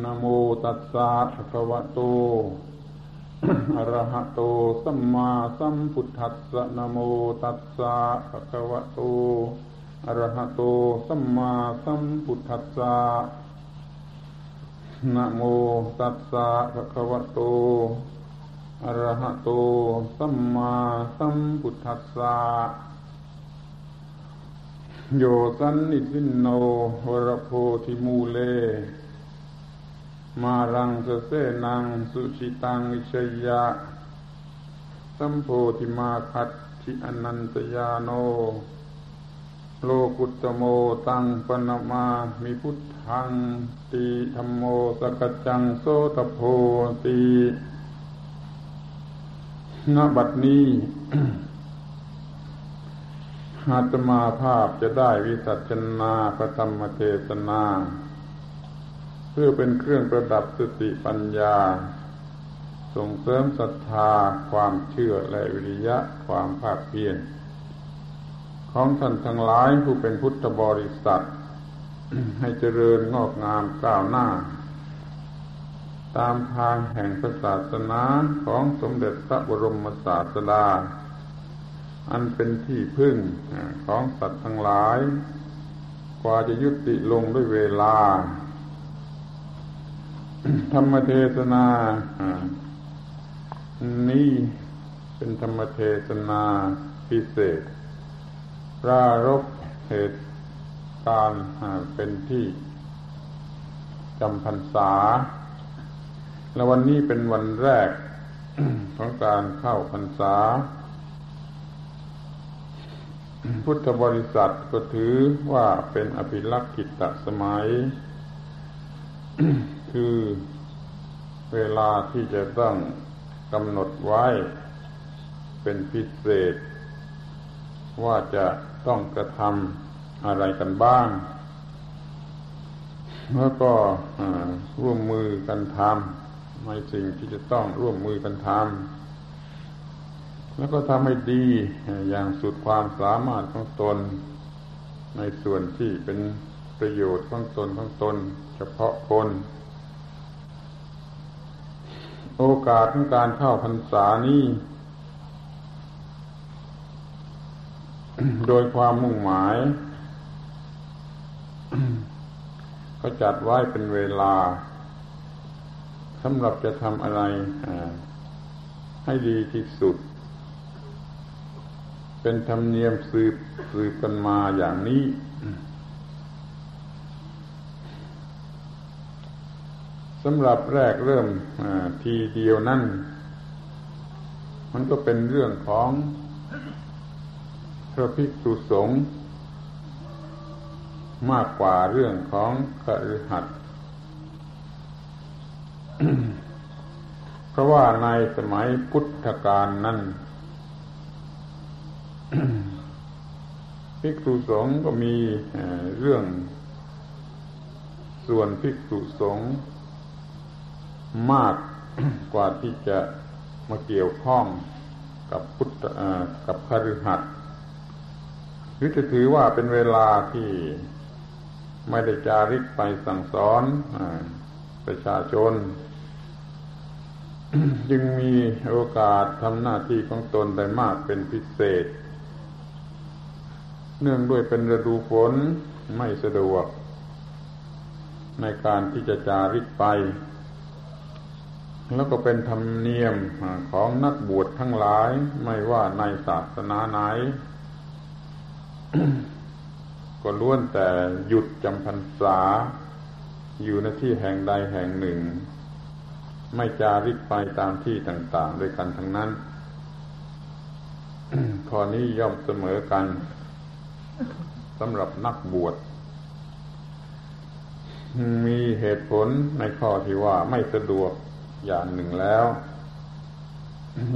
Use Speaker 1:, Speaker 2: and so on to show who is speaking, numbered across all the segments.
Speaker 1: นะโมตัสสะภะคะวะโตอะระหะโตสัมมาสัมพุทธัสสะนะโมตัสสะภะคะวะโตอะระหะโตสัมมาสัมพุทธัสสะนะโมตัสสะภะคะวะโตอะระหะโตสัมมาสัมพุทธัสสะโยสันนิสินโนวรโพธิมูเล มารังสเสนังสุชิตังวิชยะ สัมโพธิมาคัตทิอนันตยาโน โลกุตโมตังปนมามิพุทธังตีธรรมโมสกจังโสตโพตีณบัดนี้อาตมาภาพจะได้วิสัชนาพระธรรมเทศนา เพื่อเป็นเครื่องประดับสติปัญญา ส่งเสริมศรัทธาความเชื่อและวิริยะความภาคเพียรของท่านทั้งหลายผู้เป็นพุทธบริษัท ให้เจริญงอกงามก้าวหน้า ตามทางแห่งศาสนาของสมเด็จพระบรมศาสดา อันเป็นที่พึ่งของสัตว์ทั้งหลาย กว่าจะยุติลงด้วยเวลา ธรรมเทศนานี้เป็นธรรมเทศนาพิเศษปรารบเหตุการ์เป็นที่จำพรรษา และวันนี้เป็นวันแรกของการเข้าพรรษา พุทธบริษัทก็ถือว่าเป็นอภิลักษิตสมัย คือเวลาที่จะต้องกำหนดไว้เป็นพิเศษ ว่าจะต้องกระทำอะไรกันบ้าง แล้วก็ร่วมมือกันทำในสิ่งที่จะต้องร่วมมือกันทำแล้วก็ทำให้ดีอย่างสุดความสามารถของตน ในส่วนที่เป็นประโยชน์ของตนของตน เฉพาะคน โอกาสของการเข้าพรรษานี้ โดยความมุ่งหมายก็จัดไว้เป็นเวลาสำหรับจะทำอะไรให้ดีที่สุด เป็นธรรมเนียมสืบสืบกันมาอย่างนี้ สำหรับแรกเริ่มทีเดียวนั่น มันก็เป็นเรื่องของพระภิกษุสงฆ์มากกว่าเรื่องของกฤหัสเพราะว่าในสมัยพุทธกาลนั้นภิกษุสงฆ์ก็มีเรื่องส่วนภิกษุสงฆ์ มากกว่าที่จะมาเกี่ยวข้องกับพุทธกับคฤหัสถ์รือจะถือว่าเป็นเวลาที่ไม่ได้จาริกไปสั่งสอนประชาชน จึงมีโอกาสทำหน้าที่ของตนได้มากเป็นพิเศษ เนื่องด้วยเป็นฤดูฝนไม่สะดวก ในการที่จะจาริกไป แล้วก็เป็นธรรมเนียมของนักบวชทั้งหลายไม่ว่าในศาสนาไหน ก็ล้วนแต่หยุดจำพรรษา อยู่ในที่แห่งใดแห่งหนึ่ง ไม่จาริกไปตามที่ต่าง ๆ ด้วยกันทั้งนั้นข้อนี้ย่อมเสมอกันสำหรับนักบวชมีเหตุผลในข้อที่ว่าไม่สะดวก อย่างหนึ่งแล้ว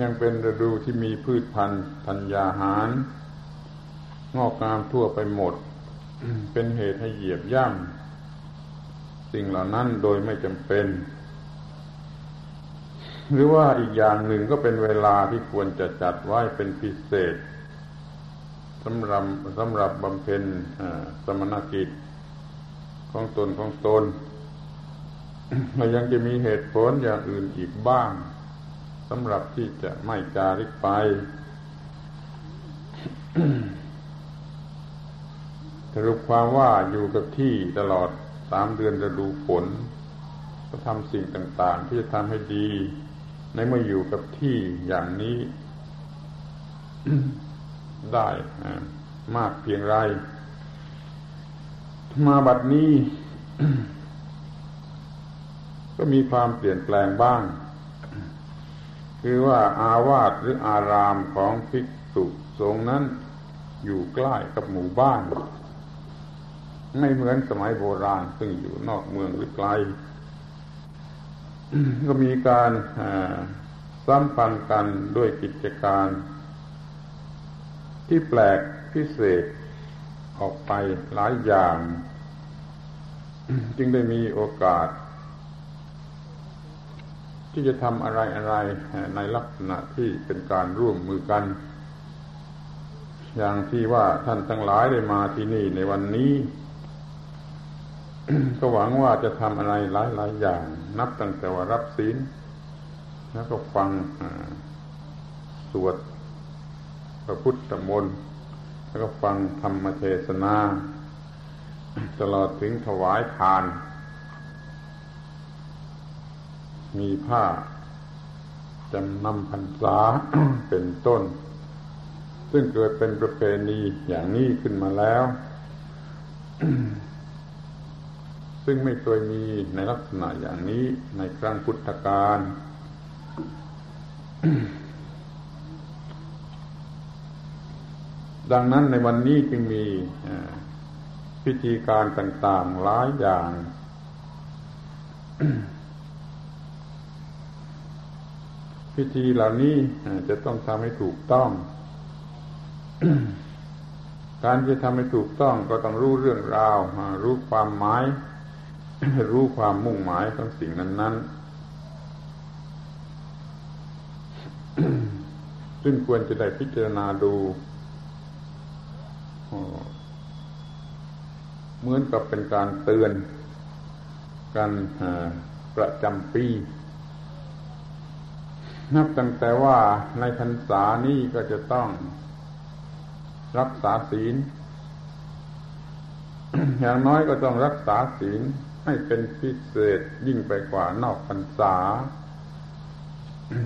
Speaker 1: ยังเป็นฤดูที่มีพืชพันธุ์ธัญญาหาร งอกงามทั่วไปหมด เป็นเหตุให้เหยียบย่ำสิ่งเหล่านั้นโดยไม่จำเป็น หรือว่าอีกอย่างหนึ่งก็เป็นเวลาที่ควรจะจัดไว้เป็นพิเศษสำหรับสำหรับบำเพ็ญสมณกิจของตนของตน เรายังจะมีเหตุผลอย่างอื่นอีกบ้างสำหรับที่จะไม่จาริกไปสรุปความว่าอยู่กับที่ตลอดสามเดือนจะดูฝนก็ทำสิ่งต่างๆ ที่จะทำให้ดี ในเมื่ออยู่กับที่อย่างนี้ได้มากเพียงไร มาบัดนี้ ก็มีความเปลี่ยนแปลงบ้าง คือว่าอาวาสหรืออารามของภิกษุสงฆ์นั้นอยู่ใกล้กับหมู่บ้าน ไม่เหมือนสมัยโบราณ ซึ่งอยู่นอกเมืองหรือไกล ก็มีการสัมพันธ์กันด้วยกิจการ ที่แปลกพิเศษออกไปหลายอย่าง จึงได้มีโอกาส ที่จะทำอะไรอะไรในลักษณะที่เป็นการร่วมมือกัน อย่างที่ว่าท่านทั้งหลายได้มาที่นี่ในวันนี้ ก็หวังว่าจะทำอะไรหลายหลายอย่าง นับตั้งแต่ว่ารับศีลแล้วก็ฟังสวดพระพุทธมนต์แล้วก็ฟังธรรมเทศนา ตลอดถึงถวายทาน มีผ้าจำนำพรรษาเป็นต้น ซึ่งเกิดเป็นประเพณีอย่างนี้ขึ้นมาแล้ว ซึ่งไม่เคยมีในลักษณะอย่างนี้ในครั้งพุทธกาลดังนั้นในวันนี้จึงมีพิธีการต่างๆหลายอย่าง พิธีเหล่านี้จะต้องทำให้ถูกต้อง การจะทำให้ถูกต้องก็ต้องรู้เรื่องราว รู้ความหมาย รู้ความมุ่งหมายของสิ่งนั้น ๆ ซึ่งควรจะได้พิจารณาดู เหมือนกับเป็นการเตือน กันประจำปี นับตั้งแต่ว่าในพรรษานี้ก็จะต้องรักษาศีล อย่างน้อยก็ต้องรักษาศีลให้เป็นพิเศษยิ่งไปกว่านอกพรรษา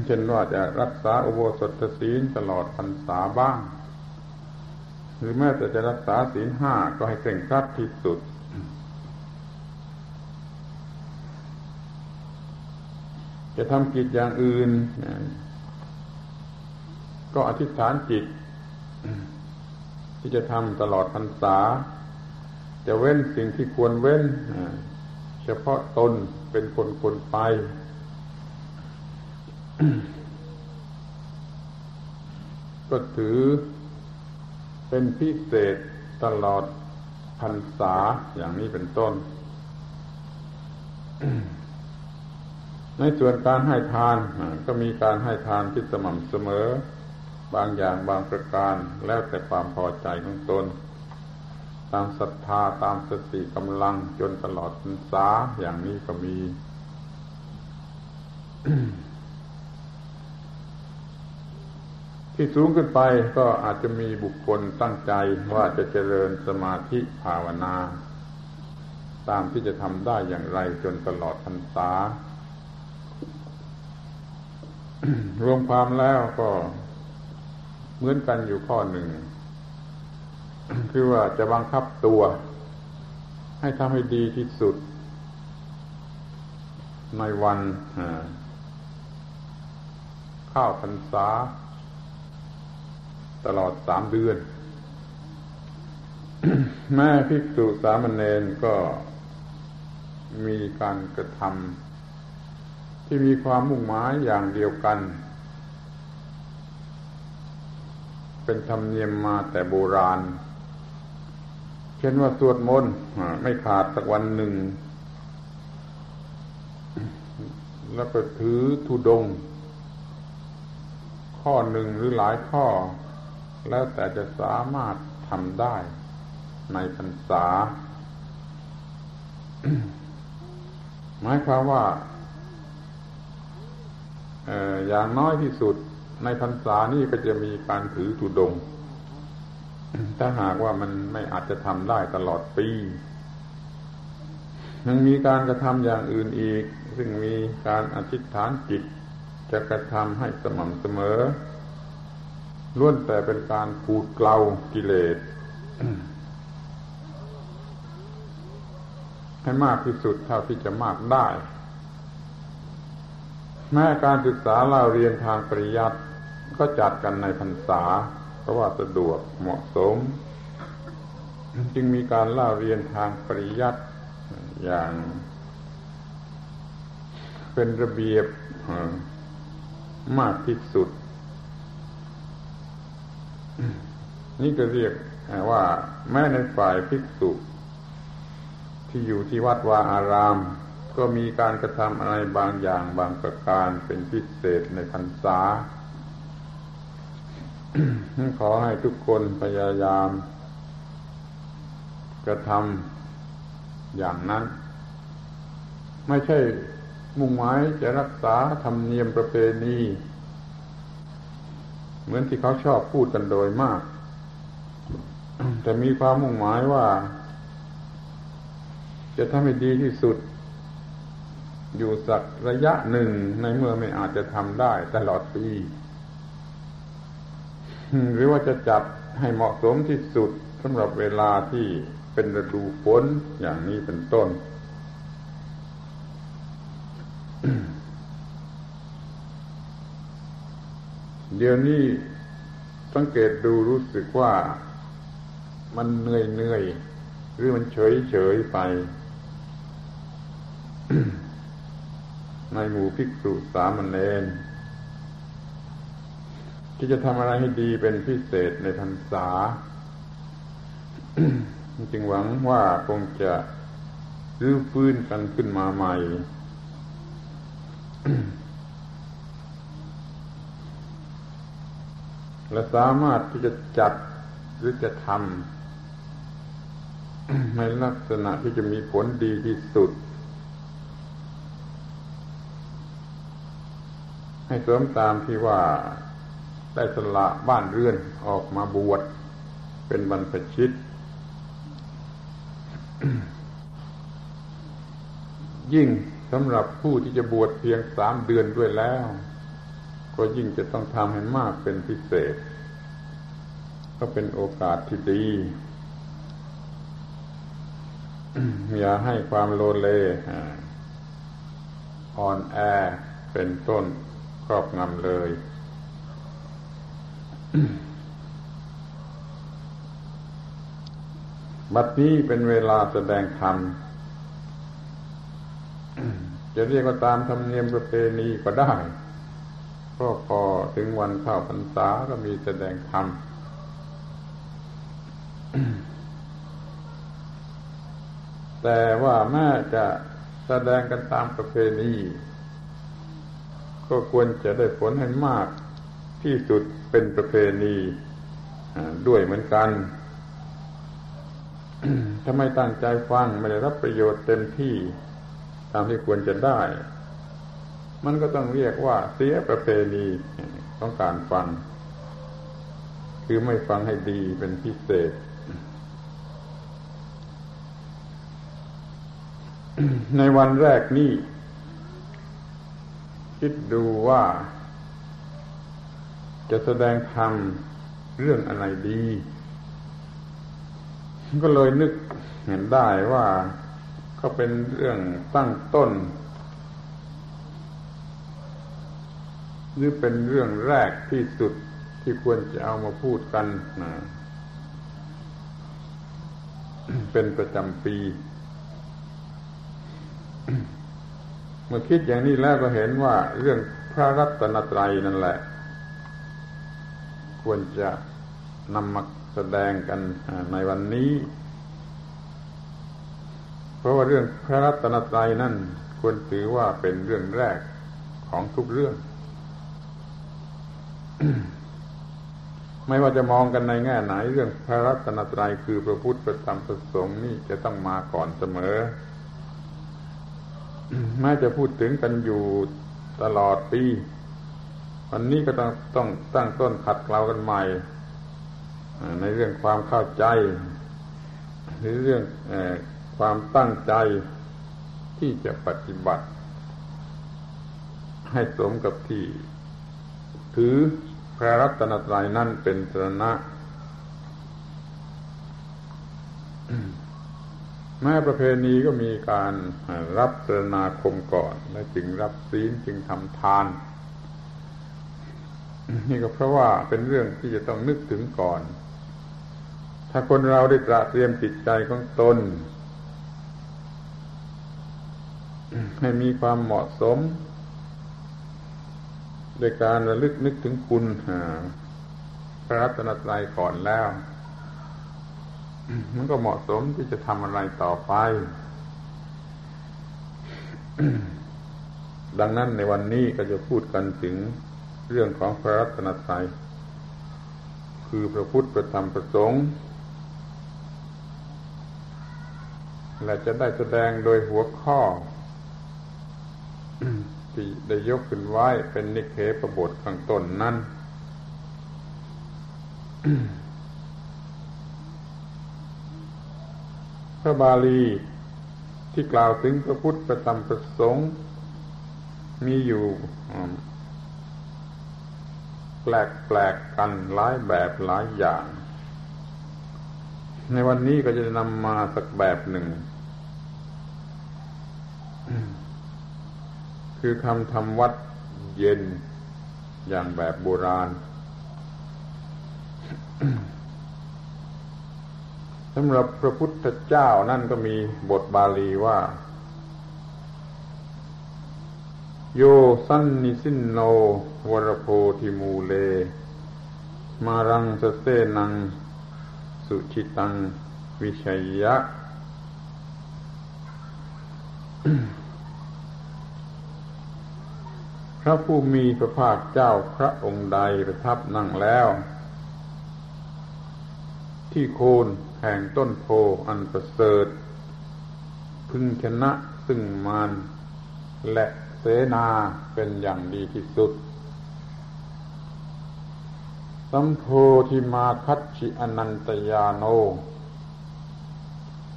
Speaker 1: เช่นว่าจะรักษาอุโบสถศีลตลอดพรรษาบ้าง หรือแม้แต่จะรักษาศีลห้าก็ให้เก่งครัดที่สุด จะทำกิจอย่างอื่น ก็อธิษฐานจิต ที่จะทำตลอดพรรษา จะเว้นสิ่งที่ควรเว้น เฉพาะตนเป็นคนคนไป ก็ถือเป็นพิเศษตลอดพรรษาอย่างนี้เป็นต้น ในส่วนการให้ทานก็มีการให้ทานที่สม่ำเสมอ บางอย่างบางประการแล้วแต่ความพอใจของตน ตามศรัทธาตามสติกำลังจนตลอดพรรษาอย่างนี้ก็มี ที่สูงขึ้นไปก็อาจจะมีบุคคลตั้งใจว่าจะเจริญสมาธิภาวนา ตามที่จะทำได้อย่างไรจนตลอดพรรษา รวมความแล้วก็เหมือนกันอยู่ข้อหนึ่ง คือว่าจะบังคับตัว ให้ทำให้ดีที่สุด ในวันข้าวพรรษา ตลอดสามเดือน แม่ภิกษุสามเณรก็มีการกระทำ ที่มีความมุ่งหมายอย่างเดียวกัน เป็นธรรมเนียมมาแต่โบราณ เช่นว่าสวดมนต์ไม่ขาดสักวันหนึ่ง แล้วก็ถือทุดง ข้อหนึ่งหรือหลายข้อ แล้วแต่จะสามารถทำได้ในพรรษา หมายความว่า อย่างน้อยที่สุดในพรรษานี่ก็จะมีการถือธุดง ถ้าหากว่ามันไม่อาจจะทำได้ตลอดปียังมีการกระทำอย่างอื่นอีก ซึ่งมีการอธิษฐานจิต จะกระทำให้สม่ำเสมอล้วนแต่เป็นการปูดเกลากิเลสให้มากที่สุดเท่าที่จะมากได้ แม้การศึกษาเล่าเรียนทางปริยัติก็จัดกันในพรรษา เพราะว่าสะดวกเหมาะสม จึงมีการเล่าเรียนทางปริยัติอย่าง เป็นระเบียบมากที่สุด นี่ก็เรียกว่า แม้ในฝ่ายภิกษุที่อยู่ที่วัดวาอาราม ก็มีการกระทำอะไรบางอย่างบางประการเป็นพิเศษในพรรษา ขอให้ทุกคนพยายาม กระทำอย่างนั้น ไม่ใช่มุ่งหมายจะรักษาธรรมเนียมประเพณี เหมือนที่เขาชอบพูดกันโดยมาก แต่มีความมุ่งหมายว่า จะทำให้ดีที่สุด อยู่สักระยะหนึ่งในเมื่อไม่อาจจะทำได้ตลอดปี หรือว่าจะจับให้เหมาะสมที่สุดสำหรับเวลาที่เป็นฤดูฝนอย่างนี้เป็นต้น เดี๋ยวนี้สังเกตดูรู้สึกว่ามันเหนื่อยเหนื่อยหรือมันเฉยเฉยไป ในหมู่ภิกษุสามเณรที่จะทำอะไรให้ดีเป็นพิเศษในพรรษา จึงหวังว่าคงจะรื้อฟื้นกันขึ้นมาใหม่ และสามารถที่จะจัดหรือจะทำในลักษณะที่จะมีผลดีที่สุด ให้เสริมตามที่ว่าได้สละบ้านเรือนออกมาบวชเป็นบรรพชิต ยิ่งสำหรับผู้ที่จะบวชเพียงสามเดือนด้วยแล้ว ก็ยิ่งจะต้องทำให้มากเป็นพิเศษ ก็เป็นโอกาสที่ดี อย่าให้ความโลเลอ่อนแอเป็นต้น รอบงำเลย บัดนี้เป็นเวลาแสดงธรรม จะเรียกว่าตามธรรมเนียมประเพณีก็ได้ก็พอถึงวันเข้าพรรษาก็มีแสดงธรรมแต่ว่าแม่จะแสดงกันตามประเพณี ก็ควรจะได้ผลให้มากที่สุดเป็นประเพณีด้วยเหมือนกัน ถ้าไม่ตั้งใจฟังไม่ได้รับประโยชน์เต็มที่ ตามที่ควรจะได้ มันก็ต้องเรียกว่าเสียประเพณีของการฟัง คือไม่ฟังให้ดีเป็นพิเศษ ในวันแรกนี้ คิดดูว่าจะแสดงธรรมเรื่องอะไรดี ก็เลยนึกเห็นได้ว่าก็เป็นเรื่องตั้งต้น หรือเป็นเรื่องแรกที่สุดที่ควรจะเอามาพูดกันนะเป็นประจำปี เมื่อคิดอย่างนี้แล้วก็เห็นว่าเรื่องพระรัตนตรัยนั่นแหละ ควรจะนำมาแสดงกันในวันนี้ เพราะว่าเรื่องพระรัตนตรัยนั่นควรถือว่าเป็นเรื่องแรกของทุกเรื่อง ไม่ว่าจะมองกันในแง่ไหน เรื่องพระรัตนตรัยคือพระพุทธพระธรรมพระสงฆ์นี่จะต้องมาก่อนเสมอ แม้จะพูดถึงกันอยู่ตลอดปี วันนี้ก็ต้องต้องตั้งต้นขัดเกลากันใหม่ ในเรื่องความเข้าใจหรือเรื่องอความตั้งใจที่จะปฏิบัติ ให้สมกับที่ ถือพระรัตนตรัยนั่นเป็นสรณะ แม้ประเพณีก็มีการรับสรนาคมก่อน และจึงรับศีลจึงทำทาน นี่ก็เพราะว่าเป็นเรื่องที่จะต้องนึกถึงก่อน ถ้าคนเราได้ตระเตรียมจิตใจของตน ให้มีความเหมาะสมโดยการระลึกนึกถึงคุณพระรัตนตรัยก่อนแล้ว มันก็เหมาะสมที่จะทำอะไรต่อไป ดังนั้นในวันนี้ก็จะพูดกันถึงเรื่องของพระรัตนตรัยคือพระพุทธประธรรมประสงค์และจะได้แสดงโดยหัวข้อ ที่ได้ยกขึ้นไว้เป็นนิเคปบทข้างต้นนั้น พระบาลีที่กล่าวถึงพระพุทธประธรรมประสงค์มีอยู่แปลกแปลกกันหลายแบบหลายอย่าง ในวันนี้ก็จะนำมาสักแบบหนึ่ง คือคำทำวัดเย็นอย่างแบบโบราณ สำหรับพระพุทธเจ้านั่นก็มีบทบาลีว่า โยสันนิสินโน วรโพธิมูเล มารังสเสนัง สุชิตัง วิชัยยะ พระผู้มีพระภาคเจ้าพระองค์ใดประทับนั่งแล้ว ที่โคน แห่งต้นโพอันประเสริฐ พึงชนะซึ่งมานและเสนาเป็นอย่างดีที่สุด สัมโพธิมาคัตชิอนันตยาโน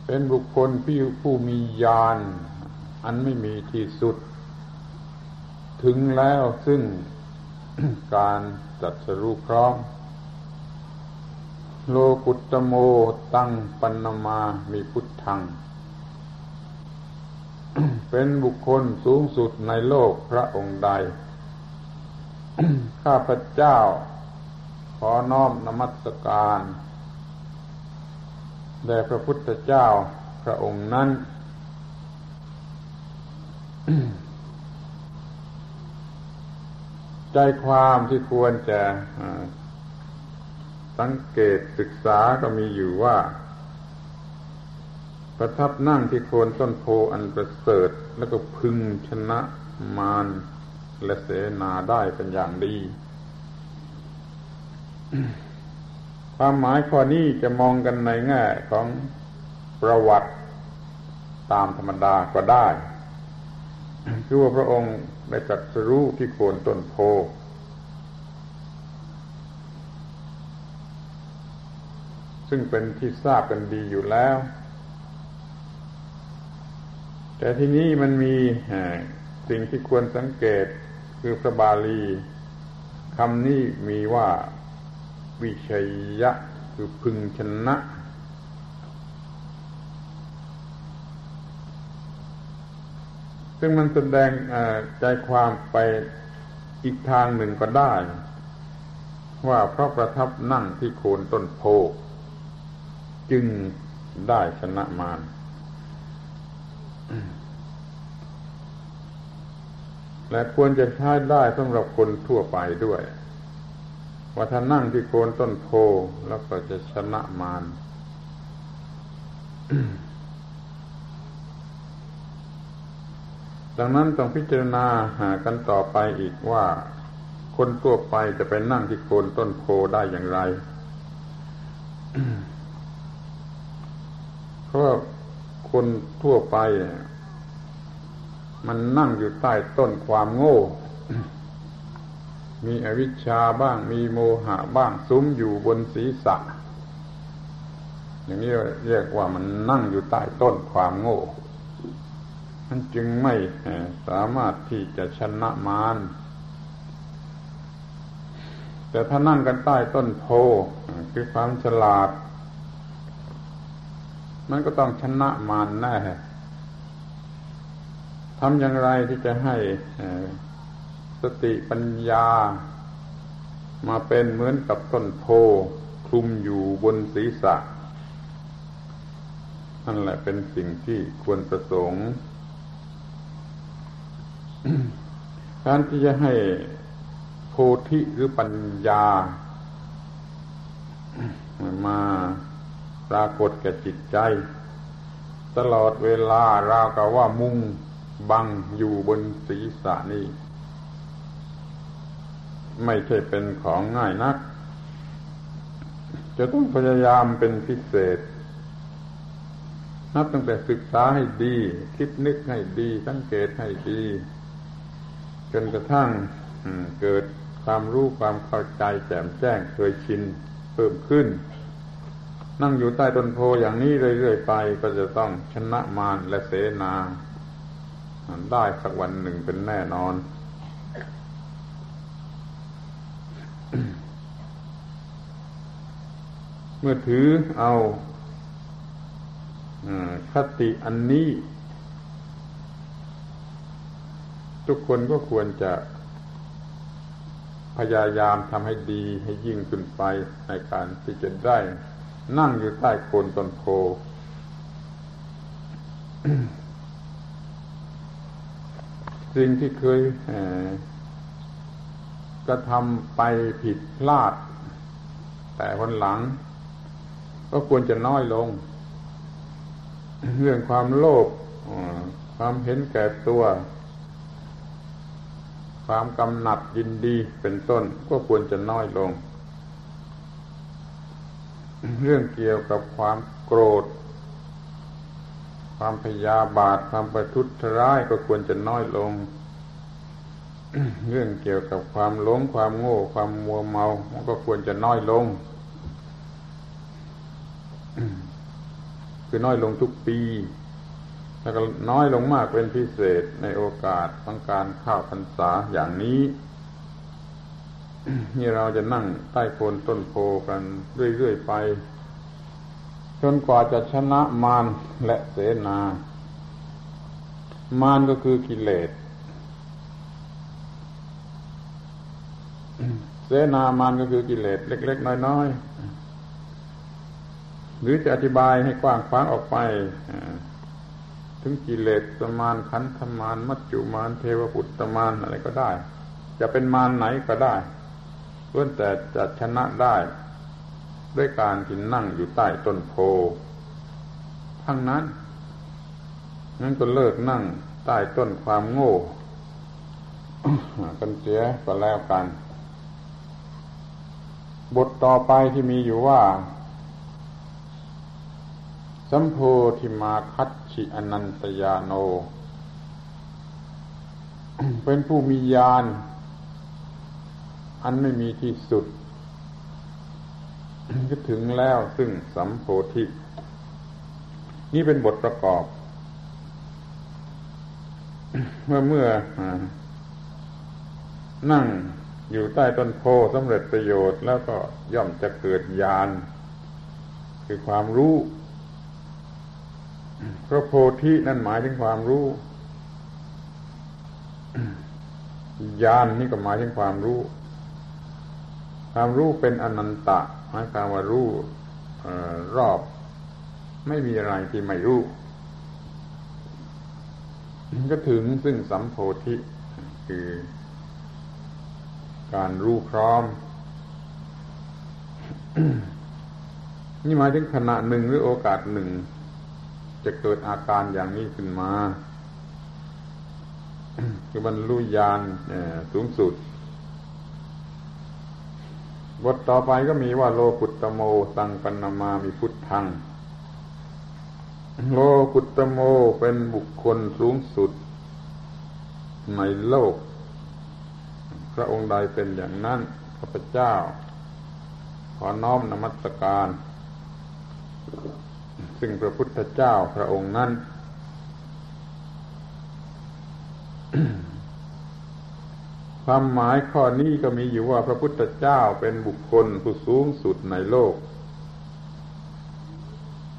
Speaker 1: เป็นบุคคลผู้ผู้มีญาณอันไม่มีที่สุด ถึงแล้วซึ่งการจัดสรุปพร้อม โลกุตโมตังปันามามีพุทธัง เป็นบุคคลสูงสุดในโลกพระองค์ใด ข้าพเจ้า ขอน้อมนมัสการแด่พระพุทธเจ้าพระองค์นั้น ใจความที่ควรจะ สังเกตศึกษาก็มีอยู่ว่า ประทับนั่งที่โคนต้นโพอันประเสริฐแล้วก็พึงชนะมารและเสนาได้เป็นอย่างดี ความหมายข้อนี้จะมองกันในแง่ของประวัติตามธรรมดาก็ได้คือว่าพระองค์ได้จัดสรู้ที่โคนต้นโพ ซึ่งเป็นที่ทราบกันดีอยู่แล้ว แต่ที่นี้มันมีสิ่งที่ควรสังเกตคือพระบาลีคำนี้มีว่าวิชัยยะคือพึงชนะ ซึ่งมันแสดงใจความไปอีกทางหนึ่งก็ได้ ว่าเพราะประทับนั่งที่โคนต้นโพ จึงได้ชนะมารและควรจะใช้ได้สำหรับคนทั่วไปด้วย ว่าถ้านั่งที่โคนต้นโพแล้วก็จะชนะมารดังนั้นต้องพิจารณาหากันต่อไปอีกว่า คนทั่วไปจะไปนั่งที่โคนต้นโพได้อย่างไร ราะคนทั่วไป มันนั่งอยู่ใต้ต้นความโง่ มีอวิชชาบ้าง มีโมหะบ้างซุ้มอยู่บนศีรษะ อย่างนี้เรียกว่ามันนั่งอยู่ใต้ต้นความโง่ มันจึงไม่สามารถที่จะชนะมารแต่ถ้านั่งกันใต้ต้นโพคือความฉลาด มันก็ต้องชนะมารแน่ทำอย่างไรที่จะให้สติปัญญา มาเป็นเหมือนกับต้นโพคลุมอยู่บนศีรษะนั่นแหละเป็นสิ่งที่ควรประสงค์การที่จะให้โพธิหรือปัญญา มา ปรากฏแก่จิตใจ ตลอดเวลาราวกับว่ามุงบังอยู่บนศีรษะนี้ไม่ใช่เป็นของง่ายนัก จะต้องพยายามเป็นพิเศษ นับตั้งแต่ศึกษาให้ดี คิดนึกให้ดี สังเกตให้ดี จนกระทั่งเกิดความรู้ความเข้าใจแจ่มแจ้งเคยชินเพิ่มขึ้น นั่งอยู่ใต้ต้นโพอย่างนี้เรื่อยๆไปก็จะต้องชนะมารและเสนาได้สักวันหนึ่งเป็นแน่นอน เมื่อถือเอาคติอันนี้ ทุกคนก็ควรจะพยายามทำให้ดีให้ยิ่งขึ้นไปในการที่จะได้ นั่งอยู่ใต้โคนต้นโพสิ่งที่เคยกระทำไปผิดพลาด แต่วันหลัง ก็ควรจะน้อยลง เรื่องความโลภความเห็นแก่ตัว ความกำหนัดยินดีเป็นต้น ก็ควรจะน้อยลง เรื่องเกี่ยวกับความโกรธ ความพยาบาท ความประทุษร้ายก็ควรจะน้อยลง เรื่องเกี่ยวกับความหลงความโง่ ความมัวเมาก็ควรจะน้อยลง คือน้อยลงทุกปี แล้วก็น้อยลงมากเป็นพิเศษในโอกาสของการเข้าพรรษาอย่างนี้ นี่เราจะนั่งใต้โคนต้นโพกันเรื่อยๆไป จนกว่าจะชนะมารและเสนา มารก็คือกิเลสเสนามารก็คือกิเลสเล็ก ๆ น้อยๆ หรือจะอธิบายให้กว้างขวางออกไป ถึงกิเลสสมานขันธมาน มัจจุมาน เทวปุตตมานอะไรก็ได้ จะเป็นมานไหนก็ได้ เพื่อแต่จะชนะได้ ด้วยการที่นั่งอยู่ใต้ต้นโพทั้งนั้นนั้นก็เลิกนั่งใต้ต้นความโง่กันเสียก็แล้วกัน บทต่อไปที่มีอยู่ว่า สัมโพธิมาคัตชิอนันตยาโน เป็นผู้มีญาณ อันไม่มีที่สุดก็ถึงแล้วซึ่งสัมโพธิ นี่เป็นบทประกอบ เมื่อเมื่อนั่งอยู่ใต้ต้นโพสำเร็จประโยชน์แล้วก็ย่อมจะเกิดญาณคือความรู้พระโพธินั่นหมายถึงความรู้ญาณนนี่ก็หมายถึงความรู้ ความรู้เป็นอนันตะหมายความว่ารู้รอบ ไม่มีอะไรที่ไม่รู้ ก็ถึงซึ่งสัมโพธิคือการรู้พร้อม นี่หมายถึงขณะหนึ่งหรือโอกาสหนึ่ง จะเกิดอาการอย่างนี้ขึ้นมา คือบรรลุญาณสูงสุด บทต่อไปก็มีว่าโลกุตโมสังปนามามีพุทธัง โลกุตโมเป็นบุคคลสูงสุดในโลก พระองค์ใดเป็นอย่างนั้นข้าพเจ้า ขอน้อมนมัสการ ซึ่งพระพุทธเจ้าพระองค์นั้น ความหมายข้อนี้ก็มีอยู่ว่าพระพุทธเจ้าเป็นบุคคลผู้สูงสุดในโลก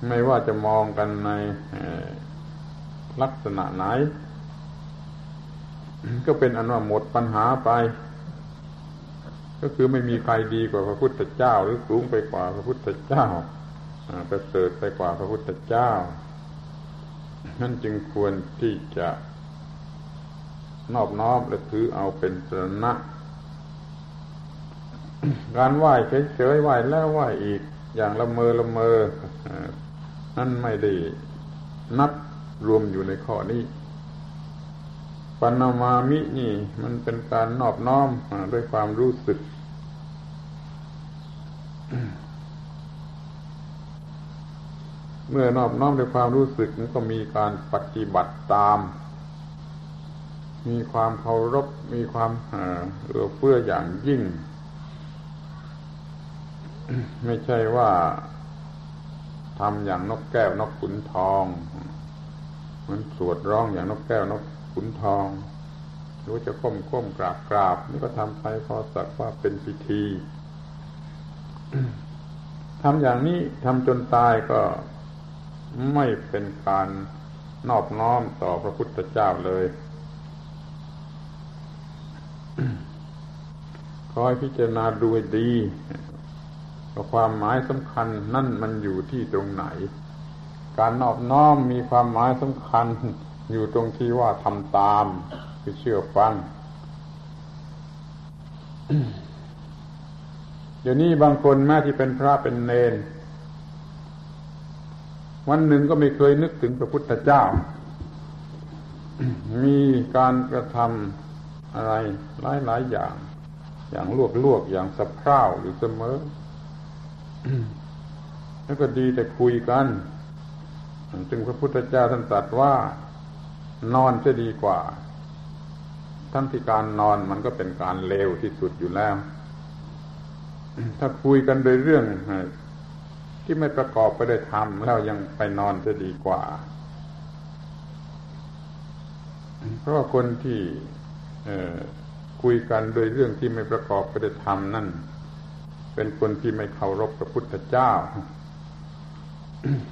Speaker 1: ไม่ว่าจะมองกันในลักษณะไหน ก็เป็นอันว่าหมดปัญหาไป ก็คือไม่มีใครดีกว่าพระพุทธเจ้า หรือสูงไปกว่าพระพุทธเจ้าประเสริฐไปกว่าพระพุทธเจ้านั่นจึงควรที่จะ นอบน้อมและถือเอาเป็นสรณะการไหว้เฉยๆไหว้แล้วไหว้อีก อย่างละเมอละเมอ นั่นไม่ได้นับรวมอยู่ในข้อนี้ปัณมามินี่ มันเป็นการนอบน้อมด้วยความรู้สึก เมื่อนอบน้อมด้วยความรู้สึกมันก็มีการปฏิบัติตาม มีความเคารพมีความเอื้อเฟื้ออย่างยิ่ง ไม่ใช่ว่าทำอย่างนกแก้วนกขุนทอง เหมันสวดร้องอย่างนกแก้วนกขุนทองรู้จะก้มก้มกราบกราบ นี่ก็ทำไปพอสักว่าเป็นพิธีทำอย่างนี้ทำจนตายก็ไม่เป็นการนอบน้อมต่อพระพุทธเจ้าเลย คอยพิจารณาดูดีว่าความหมายสำคัญนั่นมันอยู่ที่ตรงไหน การนอบน้อมมีความหมายสำคัญ อยู่ตรงที่ว่าทำตามคือเชื่อฟังเดี๋ยวนี้บางคนแม้ที่เป็นพระเป็นเนน วันหนึ่งก็ไม่เคยนึกถึงพระพุทธเจ้า มีการกระทำ อะไรหลายหลายอย่าง อย่างลวกลวกอย่างสะเพร่าอยู่เสมอ แล้วก็ดีแต่คุยกันจึงพระพุทธเจ้าท่านตรัสว่า นอนจะดีกว่า ทั้งที่การนอนมันก็เป็นการเลวที่สุดอยู่แล้ว ถ้าคุยกันโดยเรื่องที่ไม่ประกอบไปด้วยธรรมแล้วยังไปนอนจะดีกว่า เพราะคนที่ คุยกันโดยเรื่องที่ไม่ประกอบไปด้วยธรรมนั่น เป็นคนที่ไม่เคารพพระพุทธเจ้า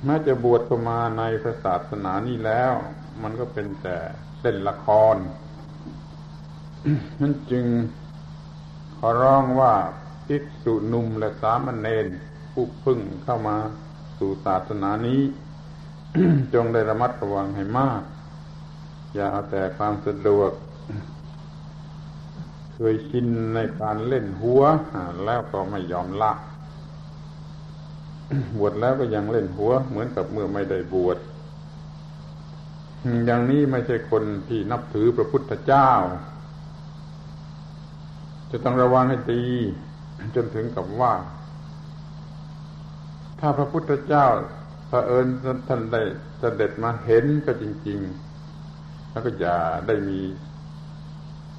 Speaker 1: แม้จะบวชมาในพระศาสนานี้แล้ว มันก็เป็นแต่เล่นละครนั่นจึงขอร้องว่าภิกษุหนุ่มและสามเณรผู้พึ่งเข้ามาสู่ศาสนานี้ จงได้ระมัดระวังให้มาก อย่าเอาแต่ความสะดวก ยชินในการเล่นหัว แล้วก็ไม่ยอมละบวชแล้วก็ยังเล่นหัว เหมือนกับเมื่อไม่ได้บวชอย่างนี้ไม่ใช่คนที่นับถือพระพุทธเจ้า จะต้องระวังให้ดี จนถึงกับว่า ถ้าพระพุทธเจ้าเผอิญท่านได้เสด็จมาเห็นก็จริง ๆ แล้วก็อย่าได้มี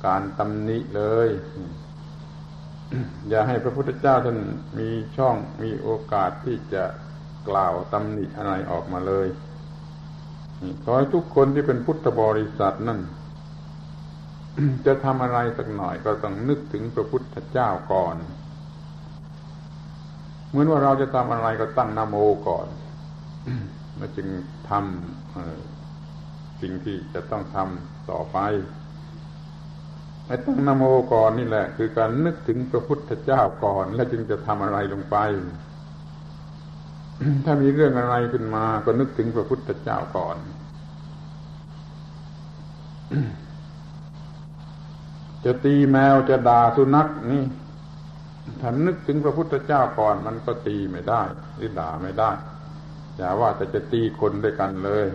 Speaker 1: การตำหนิเลย อย่าให้พระพุทธเจ้าท่านมีช่องมีโอกาสที่จะกล่าวตำหนิอะไรออกมาเลยขอให้ทุกคนที่เป็นพุทธบริษัทนั่นจะทำอะไรสักหน่อยก็ต้องนึกถึงพระพุทธเจ้าก่อน เหมือนว่าเราจะทำอะไรก็ตั้งนโมก่อนแล้วจึงทำสิ่งที่จะต้องทำต่อไป ไอ้ตั้งนโมก่อนนี่แหละ คือการนึกถึงพระพุทธเจ้าก่อน แล้วจึงจะทำอะไรลงไป ถ้ามีเรื่องอะไรขึ้นมา ก็นึกถึงพระพุทธเจ้าก่อนจะตีแมวจะด่าสุนัขนี่ถ้านึกถึงพระพุทธเจ้าก่อนมันก็ตีไม่ได้หรือด่าไม่ได้ อย่าว่าแต่จะตีคนด้วยกันเลย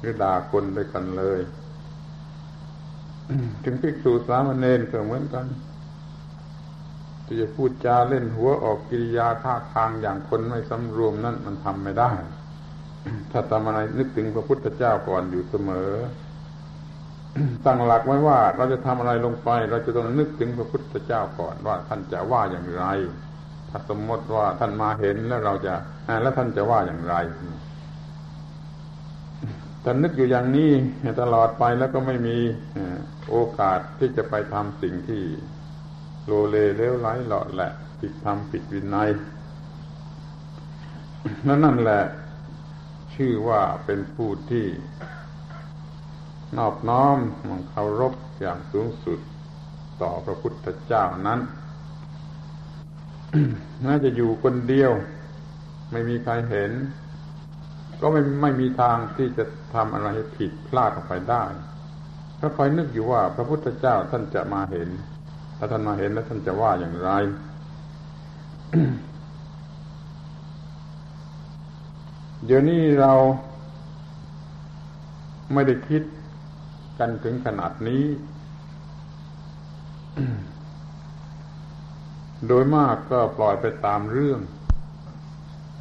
Speaker 1: หรือด่าคนด้วยกันเลย ถึงภิกษุสามเณรก็เหมือนกันจะพูดจาเล่นหัวออกกิริยาท่าทางอย่างคนไม่สำรวมนั่นมันทำไม่ได้ ถ้าทำอะไรนึกถึงพระพุทธเจ้าก่อนอยู่เสมอ ตั้งหลักไว้ว่าเราจะทำอะไรลงไป เราจะต้องนึกถึงพระพุทธเจ้าก่อนว่า ท่านจะว่าอย่างไร ถ้าสมมติว่าท่านมาเห็นแล้วเราจะแล้วท่านจะว่าอย่างไรถ้านึกอยู่อย่างนี้ตลอดไปแล้วก็ไม่มี โอกาสที่จะไปทำสิ่งที่โลเลเลวไหลหลอดแหละผิดธรรมผิดวินัยนั่นนั่นแหละ ชื่อว่าเป็นผู้ที่ นอบน้อมมันเคารพอย่างสูงสุดต่อพระพุทธเจ้านั้น น่าจะอยู่คนเดียว ไม่มีใครเห็น ก็ไม่ไม่มีทางที่จะทำอะไรผิดพลาดออกไปได้ ถ้าคอยนึกอยู่ว่า พระพุทธเจ้าท่านจะมาเห็น ถ้าท่านมาเห็นแล้วท่านจะว่าอย่างไร เดี๋ยวนี้เราไม่ได้คิดกันถึงขนาดนี้ โดยมากก็ปล่อยไปตามเรื่อง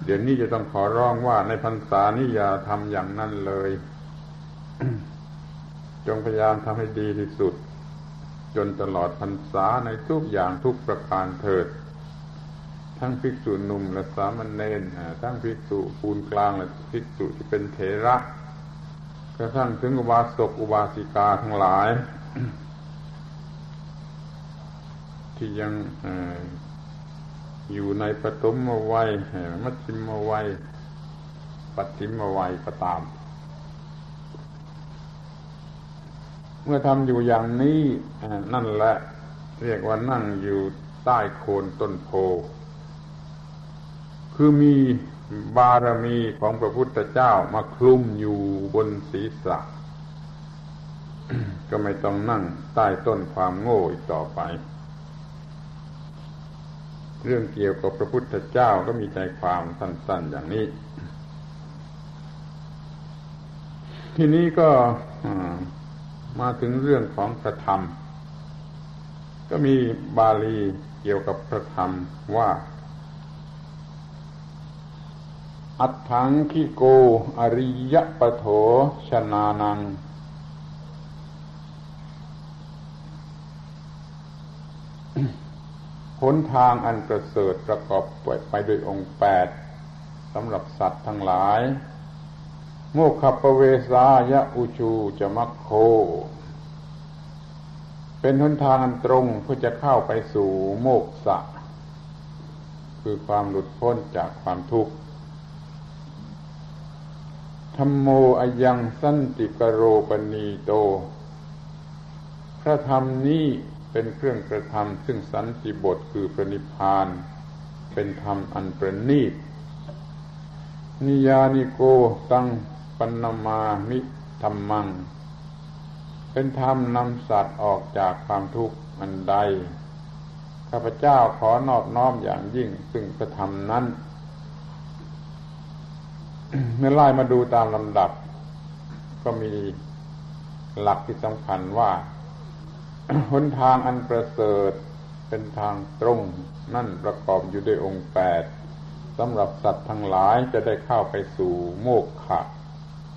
Speaker 1: เดี๋ยวนี้จะต้องขอร้องว่าในพรรษานี้อย่าทำอย่างนั้นเลย จงพยายามทำให้ดีที่สุด จนตลอดพรรษาในทุกอย่างทุกประการเถิด ทั้งภิกษุหนุ่มและสามเณรทั้งภิกษุปูนกลางและภิกษุที่เป็นเถระกระทั่งถึงอุบาสกอุบาสิกาทั้งหลาย ที่ยังอยู่ในปฐมวัยมัชฌิมวัยปัจฉิมวัยก็ตาม เมื่อทำอยู่อย่างนี้นั่นแหละ เรียกว่านั่งอยู่ใต้โคนต้นโพ คือมีบารมีของพระพุทธเจ้ามาคลุมอยู่บนศีรษะ ก็ไม่ต้องนั่งใต้ต้นความโง่อีกต่อไป เรื่องเกี่ยวกับพระพุทธเจ้าก็มีใจความสั้นๆอย่างนี้ ทีนี้ก็ มาถึงเรื่องของพระธรรม ก็มีบาลีเกี่ยวกับพระธรรมว่า อัตถังคิโก อริยปโถชนานัง หนทางอันประเสริฐประกอบไปด้วยองค์แปดสำหรับสัตว์ทั้งหลาย โมคขปเวสายะอุชูจะมัคโค เป็นหนทางอันตรงเพื่อจะเข้าไปสู่โมกษะ คือความหลุดพ้นจากความทุกข์ธรรมโมอายังสันติกโรปณีโต พระธรรมนี้เป็นเครื่องกระทำซึ่งสันติบทคือปณิพาน เป็นธรรมอันประณีตนิยานิโกตัง ปันมามิธรรมัง เป็นธรรมนำสัตว์ออกจากความทุกข์อันใด ข้าพเจ้าขอนอบน้อมอย่างยิ่งซึ่งพระธรรมนั้นเมื่อไล่มาดูตามลำดับ ก็มีหลักที่สำคัญว่าหนทางอันประเสริฐเป็นทางตรง นั่นประกอบอยู่ด้วยองค์แปดสำหรับสัตว์ทั้งหลายจะได้เข้าไปสู่โมกขะ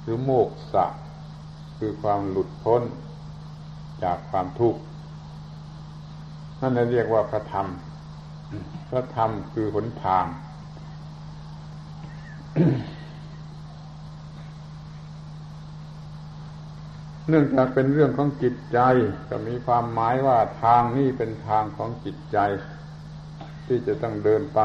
Speaker 1: รือโมกสะคือความหลุดพ้นจากความทุกข์นั่นเรียกว่าพระธรรม พระธรรมคือหนทาง เนื่องจากเป็นเรื่องของจิตใจก็มีความหมายว่าทางนี้เป็นทางของจิตใจ ที่จะต้องเดินไป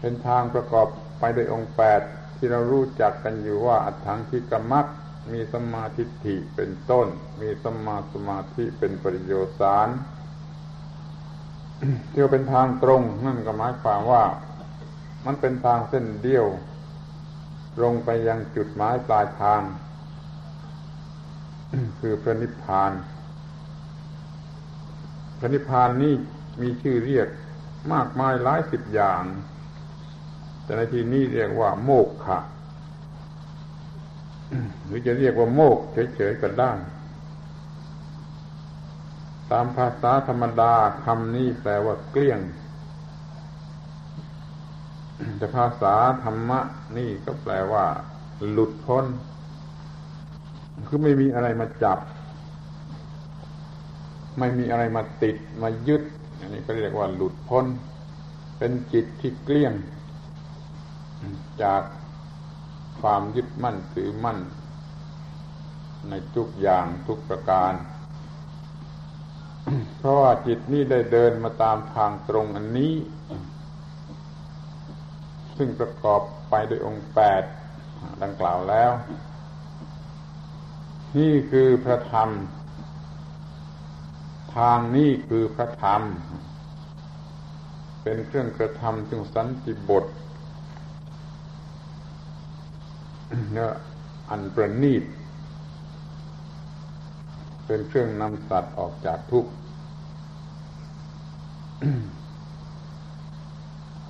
Speaker 1: เป็นทางประกอบไปด้วยองค์แปด ที่เรารู้จักกันอยู่ว่าอัตถังที่กรรมักมีสมาธิิเป็นต้น มีสมาสมาธิเป็นปริโยสารที่เป็นทางตรงนั่นก็หมายความว่า มันเป็นทางเส้นเดียว ตรงไปยังจุดหมายปลายทาง คือพระนิพพาน พระนิพพานนี่มีชื่อเรียกมากมายหลายสิบอย่าง แต่ในที่นี้เรียกว่าโมกขะหรือจะเรียกว่าโมกเฉยๆก็ได้ ตามภาษาธรรมดาคำนี้แปลว่าเกลี้ยง แต่ภาษาธรรมะนี่ก็แปลว่า หลุดพ้น คือไม่มีอะไรมาจับ ไม่มีอะไรมาติดมายึด อันนี้ก็เรียกว่าหลุดพ้น เป็นจิตที่เกลี้ยง จากความยึดมั่นถือมั่น ในทุกอย่างทุกประการ เพราะว่าจิตนี้ได้เดินมาตามทางตรงอันนี้ ซึ่งประกอบไปด้วยองค์แปดดังกล่าวแล้ว นี่คือพระธรรม ทางนี้คือพระธรรม เป็นเครื่องกระทำถึงสันติบทเนื้ ออันประณีต เป็นเครื่องนำสัตว์ออกจากทุกข์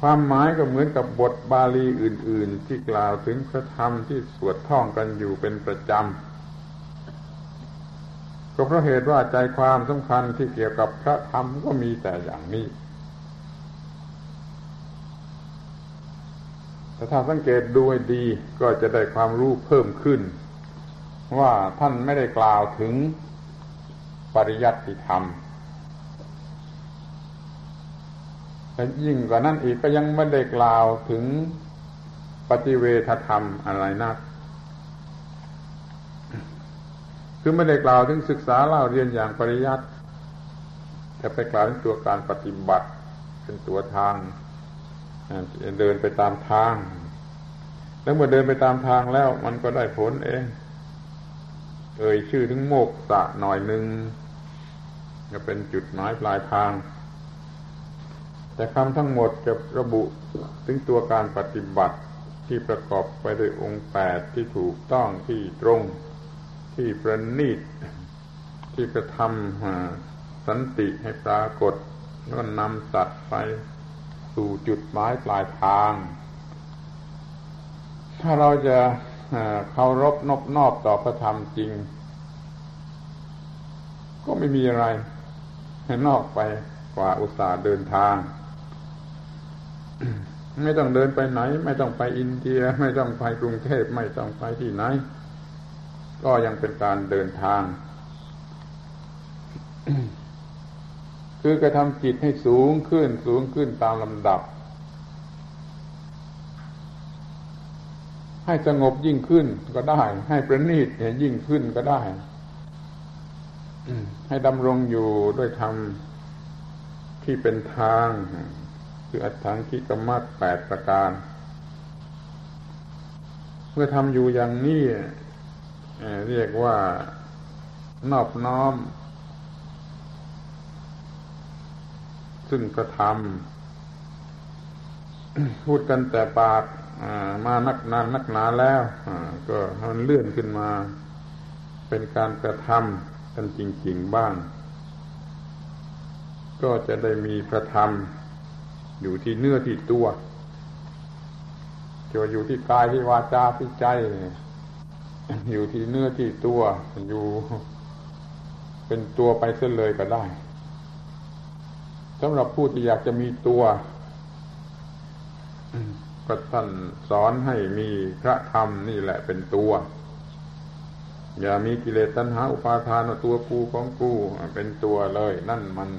Speaker 1: ความหมายก็เหมือนกับบทบาลีอื่น ๆ ที่กล่าวถึงพระธรรมที่สวดท่องกันอยู่เป็นประจำ ก็เพราะเหตุว่าใจความสำคัญที่เกี่ยวกับพระธรรมก็มีแต่อย่างนี้แต่ ถ้าสังเกตดูให้ดีก็จะได้ความรู้เพิ่มขึ้น ว่าท่านไม่ได้กล่าวถึงปริยัติธรรมแต่ยิ่งกว่านั้นอีกก็ยังไม่ได้กล่าวถึงปฏิเวทธรรมอะไรนัก คือไม่ได้กล่าวถึงศึกษาเล่าเรียนอย่างปริยัติแต่ไปกล่าวถึงตัวการปฏิบัติ เป็นตัวทาง เดินไปตามทาง แล้วเมื่อเดินไปตามทางแล้วมันก็ได้ผลเอง เอ่ยชื่อถึงโมกษะหน่อยหนึ่งจะเป็นจุดหมายปลายทาง แต่คำทั้งหมดจะระบุถึงตัวการปฏิบัติที่ประกอบไปด้วยองค์แปดที่ถูกต้องที่ตรง ที่ประณีต ที่กระทำสันติให้ปรากฏแล้วนำสัตว์ไป สู่จุดหมายปลายทาง ถ้าเราจะเคารพนบนอบต่อพระธรรมจริง ก็ไม่มีอะไรนอกไปกว่าอุตสาห์เดินทาง ไม่ต้องเดินไปไหน ไม่ต้องไปอินเดีย ไม่ต้องไปกรุงเทพไม่ต้องไปที่ไหน ก็ยังเป็นการเดินทาง คือกระทำจิตให้สูงขึ้นสูงขึ้นตามลำดับ ให้สงบยิ่งขึ้นก็ได้ ให้ประณีตยิ่งขึ้นก็ได้ให้ดำรงอยู่ด้วยธรรมที่เป็นทาง คืออัตถังคิกมัตแปดประการ เมื่อทำอยู่อย่างนี้เรียกว่านอบน้อม ซึ่งกระทำพูดกันแต่ปากมานักนานนักหนาแล้วก็มันเลื่อนขึ้นมา เป็นการกระทำกันจริง ๆบ้าง ก็จะได้มีพระธรรม อยู่ที่เนื้อที่ตัวจะอยู่ที่กายที่วาจาที่ใจ อยู่ที่เนื้อที่ตัวอยู่ เป็นตัวไปเส้นเลยก็ได้ สำหรับผู้ที่อยากจะมีตัวก็ท่านสอนให้มีพระธรรมนี่แหละเป็นตัว อย่ามีกิเลสตัณหาอุปาทานตัวกูของกูเป็นตัวเลย นั่นมัน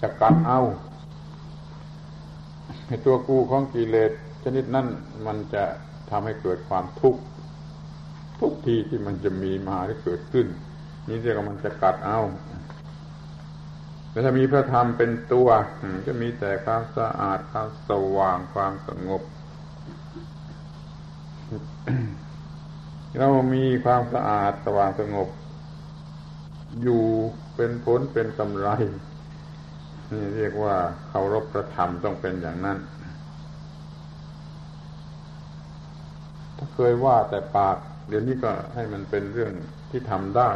Speaker 1: จะกัดเอาให้ตัวกูของกิเลสชนิดนั้นมันจะทำให้เกิดความทุกข์ทุกทีที่มันจะมีมาหรือเกิดขึ้น นี่เรียกว่ามันจะกัดเอา แต่ถ้ามีพระธรรมเป็นตัวจะมีแต่ความสะอาดความสว่างความสงบ เรามีความสะอาดสว่างสงบ อยู่เป็นผลเป็นกำไร นี่เรียกว่าเคารพพระธรรมต้องเป็นอย่างนั้น ถ้าเคยว่าแต่ปาก เดี๋ยวนี้ก็ให้มันเป็นเรื่องที่ทำได้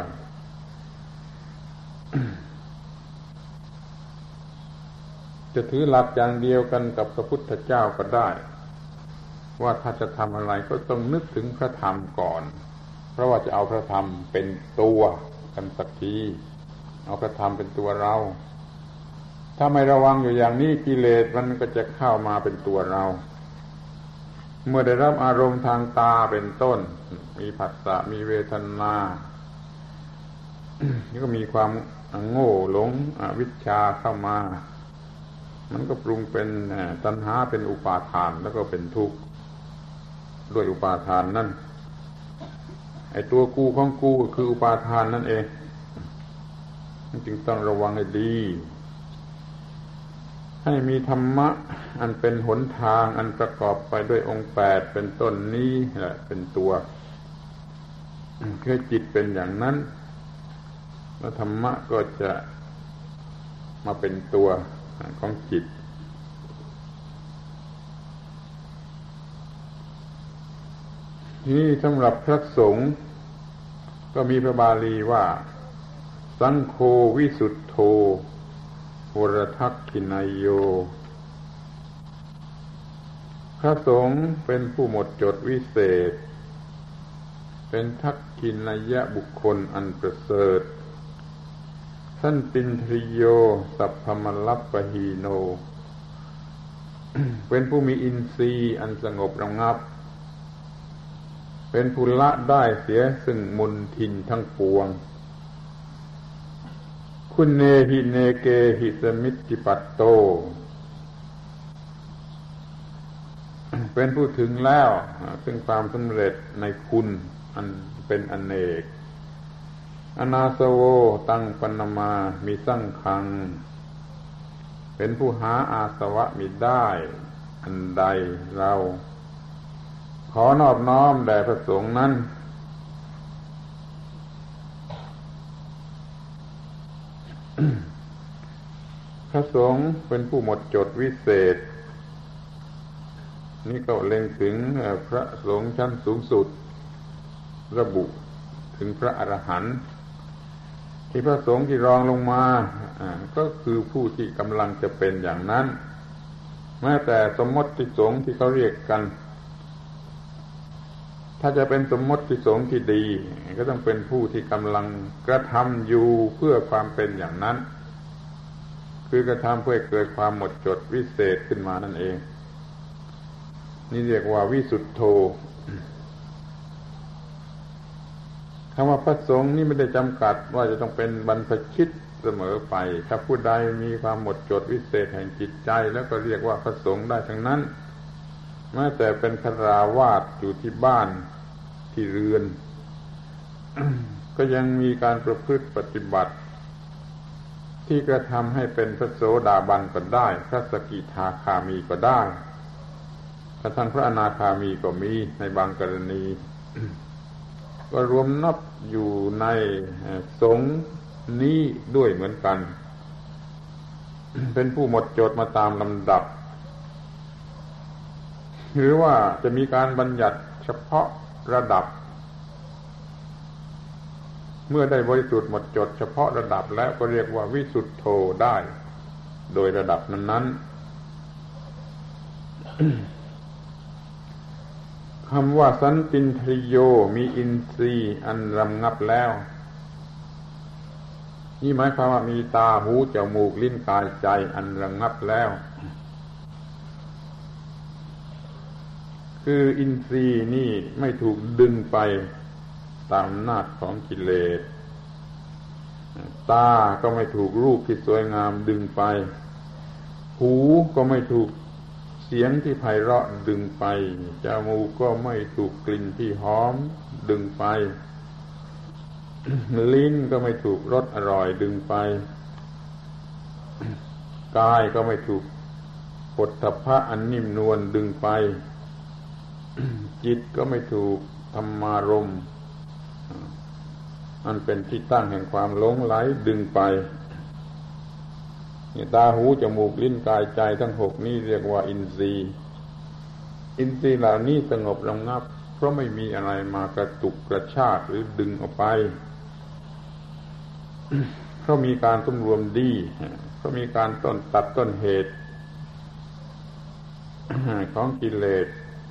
Speaker 1: จะถือหลักอย่างเดียวกันกับพระพุทธเจ้าก็ได้ ว่าถ้าจะทำอะไรก็ต้องนึกถึงพระธรรมก่อน เพราะว่าจะเอาพระธรรมเป็นตัวกันสักทีเอาพระธรรมเป็นตัวเรา ถ้าไม่ระวังอยู่อย่างนี้กิเลสมันก็จะเข้ามาเป็นตัวเรา เมื่อได้รับอารมณ์ทางตาเป็นต้น มีผัสสะมีเวทนานี่ก็มีความโง่หลงอวิชชาเข้ามา มันก็ปรุงเป็นตัณหาเป็นอุปาทานแล้วก็เป็นทุกข์ด้วยอุปาทานนั่นไอ้ตัวกูของกูคืออุปาทานนั่นเองจึงต้องระวังให้ดี ให้มีธรรมะ อันเป็นหนทางอันประกอบไปด้วยองค์แปดเป็นต้นนี้แหละเป็นตัวคือจิตเป็นอย่างนั้น แล้วธรรมะก็จะมาเป็นตัว ของจิต นี่สำหรับพระสงฆ์ก็มีพระบาลีว่า สังโฆวิสุทธโธวรทักขินายโย พระสงฆ์เป็นผู้หมดจดวิเศษ เป็นทักขินายะบุคคลอันประเสริฐ ท่านปินทริโย สัพพมลับปะฮีโน เป็นผู้มีอินทรีย์อันสงบระงับ เป็นผู้ละได้เสียซึ่งมนทินทั้งปวง คุณเนหิเนเกหิสมิติปัตโต เป็นผู้ถึงแล้วซึ่งความสำเร็จในคุณอันเป็นอนเนก อนาสโวตั้งปนมามีสั่งคัง เป็นผู้หาอาสวะมิได้ อันใดเรา ขอนอบน้อมแด่พระสงฆ์นั้น พระสงฆ์เป็นผู้หมดจดวิเศษ นี่ก็เล็งถึงพระสงฆ์ชั้นสูงสุด ระบุถึงพระอรหันต์ ที่พระสงฆ์ที่รองลงมาก็คือผู้ที่กำลังจะเป็นอย่างนั้น แม้แต่สมมติสงฆ์ที่เขาเรียกกัน ถ้าจะเป็นสมมติสงฆ์ที่ดี ก็ต้องเป็นผู้ที่กำลังกระทำอยู่เพื่อความเป็นอย่างนั้น คือกระทำเพื่อเกิดความหมดจดวิเศษขึ้นมานั่นเอง นี่เรียกว่าวิสุทธโธ คำว่าพระสงฆ์นี่ไม่ได้จำกัดว่าจะต้องเป็นบรรพชิตเสมอไป ถ้าผู้ใดมีความหมดจดวิเศษแห่งจิตใจ แล้วก็เรียกว่าพระสงฆ์ได้ทั้งนั้นแม้แต่เป็นคราวาสอยู่ที่บ้านที่เรือน ก็ยังมีการประพฤติปฏิบัติ ที่กระทำให้เป็นพระโสดาบันก็ได้ พระสกิทาคามีก็ได้กระทั่งพระอนาคามีก็มีในบางกรณี ก็รวมนับอยู่ในสงนี้ด้วยเหมือนกัน เป็นผู้หมดจดมาตามลำดับ หรือว่าจะมีการบัญญัติเฉพาะระดับ เมื่อได้บริสุทธิ์หมดจดเฉพาะระดับแล้วก็เรียกว่าวิสุทธโธได้ โดยระดับนั้นๆ คำว่าสันตินทริโยมีอินทรีย์อันรำงับแล้ว นี่หมายความว่ามีตาหูจมูกลิ้นกายใจอันระงับแล้ว คืออินทรีย์นี่ไม่ถูกดึงไปตามนาจของกิเลส ตาก็ไม่ถูกรูปที่สวยงามดึงไป หูก็ไม่ถูก เสียงที่ไพเราะดึงไป จมูกก็ไม่ถูกกลิ่นที่หอมดึงไป ลิ้นก็ไม่ถูกรสอร่อยดึงไป กายก็ไม่ถูกปฐพะอันนิ่มนวลดึงไป จิตก็ไม่ถูกธรรมารมอันเป็นที่ตั้งแห่งความหลงไหลดึงไป ตาหูจมูกลิ้นกายใจทั้งหกนี้เรียกว่าอินทรีย์ อินทรีย์เหล่านี้สงบระงับ เพราะไม่มีอะไรมากระตุกกระชากหรือดึงออกไป เพราะมีการสมรวมดีเพราะมีการต้นตัดต้นเหตุของกิเลส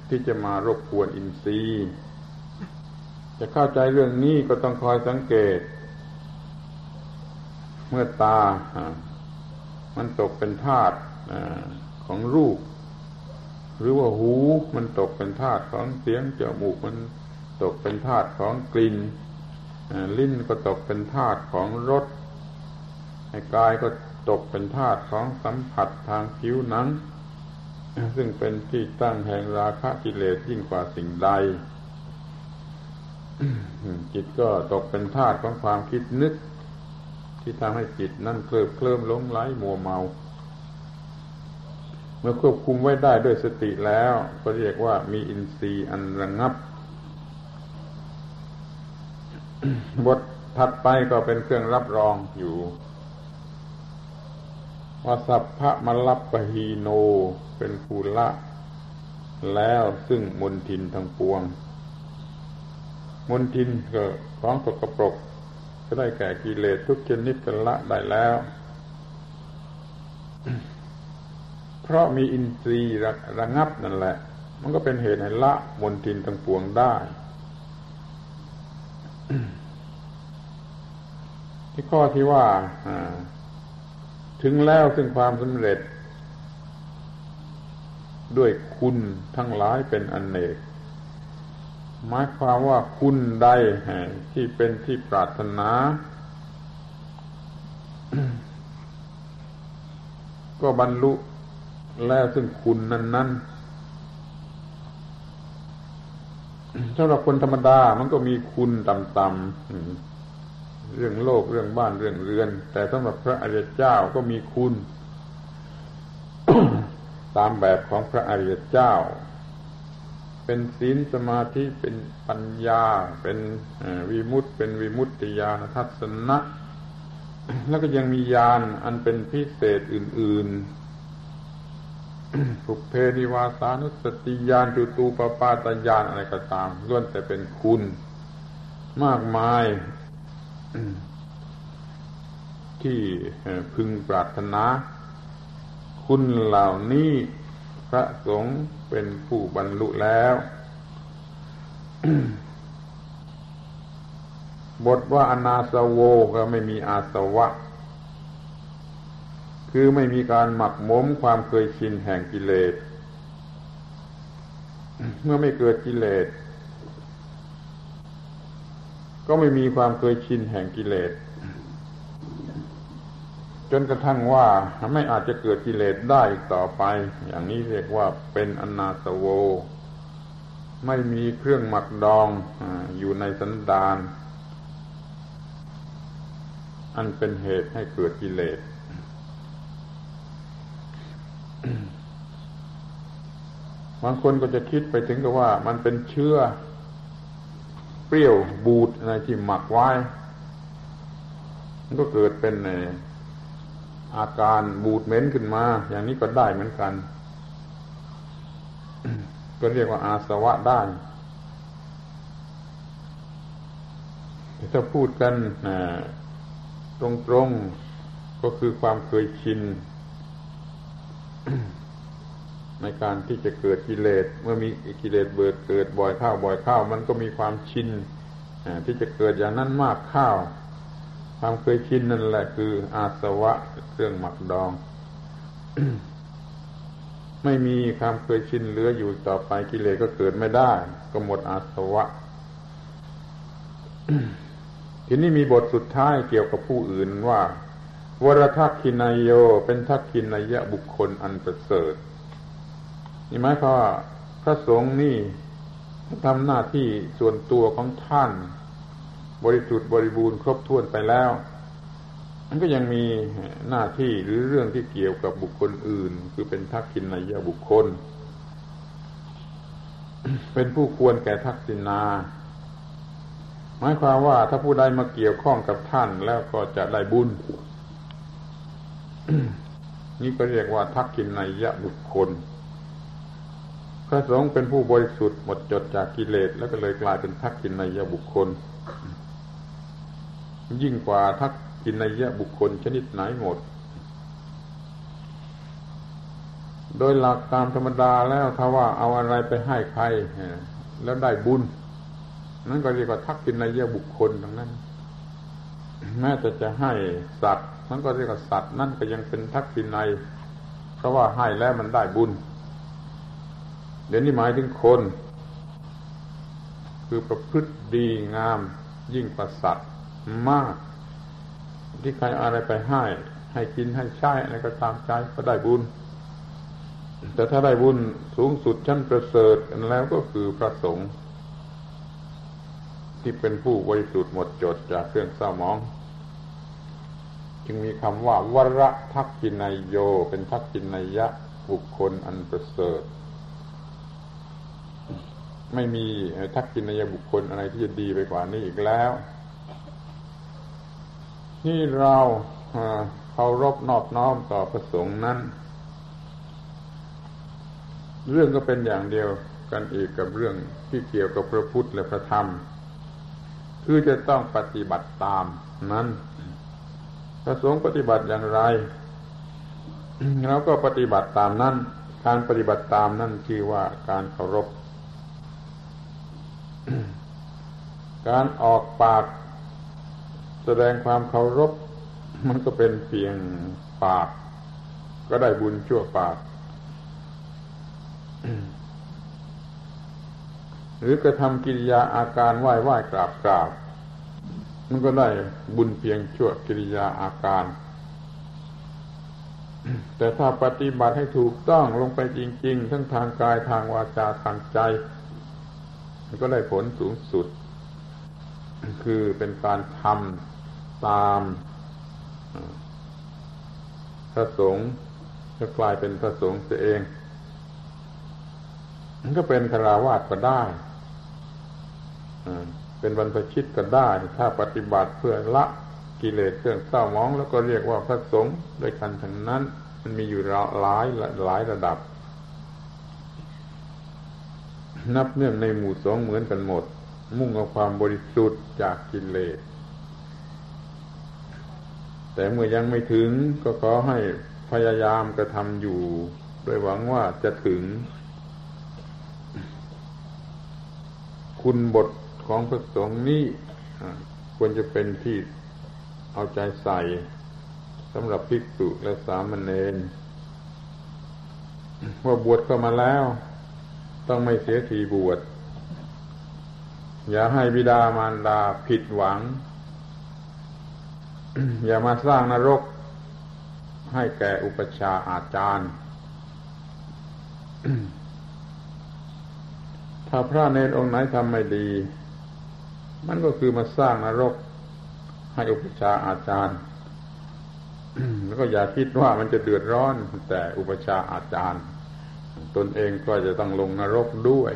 Speaker 1: ที่จะมารบกวนอินทรีย์ จะเข้าใจเรื่องนี้ก็ต้องคอยสังเกต เมื่อตา มันตกเป็นธาตุของรูป หรือว่าหูมันตกเป็นธาตุของเสียงจมูกมันตกเป็นธาตุของกลิ่นลิ้นก็ตกเป็นธาตุของรสกายก็ตกเป็นธาตุของสัมผัสทางผิวหนัง ซึ่งเป็นที่ตั้งแห่งราคะกิเลสยิ่งกว่าสิ่งใด จิตก็ตกเป็นธาตุของความคิดนึก ที่ทำให้จิตนั่นเคลิบเคลิ้มหลงไหลมัวเมา เมื่อควบคุมไว้ได้ด้วยสติแล้ว ก็เรียกว่ามีอินทรีย์อันระงับบทถัดไปก็เป็นเครื่องรับรองอยู่ว่าสัพพะมลับปหีโนเป็นภูละ แล้วซึ่งมนทินทั้งปวง มนทินก็ของสกปรก ก็ได้แก่กิเลสทุกชนิดกันละได้แล้ว เพราะมีอินทรีย์ระงับนั่นแหละ มันก็เป็นเหตุให้ละมนทินทั้งปวงได้ ที่ข้อที่ว่าถึงแล้วซึ่งความสำเร็จ ด้วยคุณทั้งหลายเป็นอนเนก หมายความว่าคุณใดที่เป็นที่ปรารถนา ก็บรรลุแล้วซึ่งคุณนั้นนั้นสำหรับคนธรรมดามันก็มีคุณต่ำๆเรื่องโลกเรื่องบ้านเรื่องเรือน แต่สำหรับพระอริยเจ้าก็มีคุณ ตามแบบของพระอริยเจ้า เป็นศีลสมาธิเป็นปัญญา เป็นวิมุตติเป็นวิมุตติญาณทัศนะแล้วก็ยังมีญาณอันเป็นพิเศษอื่น ๆ ภุเพนิวาสานุสติญาณจุตูปปาตญาณอะไรก็ตามล้วนแต่เป็นคุณ มากมาย ที่พึงปรารถนา คุณเหล่านี้พระสงฆ์ เป็นผู้บรรลุแล้ว บทว่าอนาสโวก็ไม่มีอาสวะ คือไม่มีการหมักหมมความเคยชินแห่งกิเลส เมื่อไม่เกิดกิเลส ก็ไม่มีความเคยชินแห่งกิเลส จนกระทั่งว่าไม่อาจจะเกิดกิเลสได้อีกต่อไป อย่างนี้เรียกว่าเป็นอนาสโว ไม่มีเครื่องหมักดองอยู่ในสันดาน อันเป็นเหตุให้เกิดกิเลสบางคนก็จะคิดไปถึงกับว่ามันเป็นเชื้อ เปรี้ยวบูดอะไรที่หมักไว้ มันก็เกิดเป็น อาการบูดเหม็นขึ้นมา อย่างนี้ก็ได้เหมือนกัน ก็เรียกว่าอาสวะได้ถ้าพูดกันตรงๆก็คือความเคยชิน ในการที่จะเกิดกิเลสเมื่อมีกิเลสเบิดเกิดบ่อยข้าวบ่อยข้าวมันก็มีความชินที่จะเกิดอย่างนั้นมากข้าว ความเคยชินนั่นแหละคือ อาสวะเครื่องหมักดอง ไม่มีความเคยชินเหลืออยู่ต่อไปกิเลสก็เกิดไม่ได้ ก็หมดอาสวะ ทีนี้มีบทสุดท้ายเกี่ยวกับผู้อื่นว่าวรทักขินายโย เป็นทักขินายะบุคคลอันประเสริฐนี่หมายความว่าพระสงฆ์นี่ทำหน้าที่ส่วนตัวของท่าน บริสุทธิ์บริบูรณ์ครบถ้วนไปแล้ว มันก็ยังมีหน้าที่หรือเรื่องที่เกี่ยวกับบุคคลอื่น คือเป็นทักษินายบุคคล เป็นผู้ควรแก่ทักษินาหมายความว่าถ้าผู้ใดมาเกี่ยวข้องกับท่านแล้วก็จะได้บุญ นี่ก็เรียกว่าทักษินายบุคคล พระสงฆ์เป็นผู้บริสุทธิ์หมดจดจากกิเลสแล้วก็เลยกลายเป็นทักษินายบุคคล ยิ่งกว่าทักษินายะบุคคลชนิดไหนหมด โดยหลักตามธรรมดาแล้วถ้าว่าเอาอะไรไปให้ใครแล้วได้บุญ นั่นก็เรียกว่าทักษินายะบุคคลทั้งนั้น แม้แต่จะให้สัตว์นั่นก็เรียกว่าสัตว์นั่นก็ยังเป็นทักษินายเพราะว่าให้แล้วมันได้บุญ เดี๋ยวนี้หมายถึงคน คือประพฤติดีงามยิ่งประสัต มาก ที่ใครอะไรไปให้ ให้กินให้ใช้อะไรก็ตามใจก็ได้บุญ แต่ถ้าได้บุญสูงสุดชั้นประเสริฐแล้วก็คือพระสงฆ์ที่เป็นผู้บริสุทธิ์หมดจดจากเครื่องเศร้ามอง จึงมีคำว่าวรทักกินายโย เป็นทักกินายยะบุคคลอันประเสริฐ ไม่มีทักกินายบุคคลอะไรที่จะดีไปกว่านี้อีกแล้ว ที่เราเคารพนอบน้อมต่อพระสงฆ์นั้น เรื่องก็เป็นอย่างเดียวกันอีกกับเรื่องที่เกี่ยวกับพระพุทธและพระธรรม คือจะต้องปฏิบัติตามนั้น พระสงฆ์ปฏิบัติอย่างไรเราก็ปฏิบัติตามนั้น การปฏิบัติตามนั่นคือว่าการเคารพ การออกปาก แสดงความเคารพ มันก็เป็นเพียงปาก ก็ได้บุญชั่วปาก หรือกระทำกิริยาอาการไหว้ไหว้กราบกราบมันก็ได้บุญเพียงชั่วกิริยาอาการ แต่ถ้าปฏิบัติให้ถูกต้องลงไปจริง ๆ ทั้งทางกายทางวาจาทางใจ มันก็ได้ผลสูงสุด คือเป็นการทำ ตามพระสงฆ์จะกลายเป็นพระสงฆ์เสียเอง มันก็เป็นคาราวาสก็ได้เป็นบรรพชิตก็ได้ ถ้าปฏิบัติเพื่อละกิเลสเครื่องเศร้ามอง แล้วก็เรียกว่าพระสงฆ์ด้วยกันทั้งนั้น มันมีอยู่หลายหลายระดับ นับเนื่องในหมู่สงฆ์เหมือนกันหมด มุ่งเอาความบริสุทธิ์จากกิเลส แต่เมื่อยังไม่ถึงก็ขอให้พยายามกระทำอยู่ โดยหวังว่าจะถึง คุณบทของพระสงฆ์นี้ควรจะเป็นที่เอาใจใส่สำหรับภิกษุและสามเณรว่าบวชเข้ามาแล้ว ต้องไม่เสียทีบวช อย่าให้บิดามารดาผิดหวัง อย่ามาสร้างนรกให้แก่อุปชาอาจารย์ ถ้าพระเนรองค์ไหนทำไม่ดี มันก็คือมาสร้างนรกให้อุปชาอาจารย์ แล้วก็อย่าคิดว่ามันจะเดือดร้อน แต่อุปชาอาจารย์ ตนเองก็จะต้องลงนรกด้วย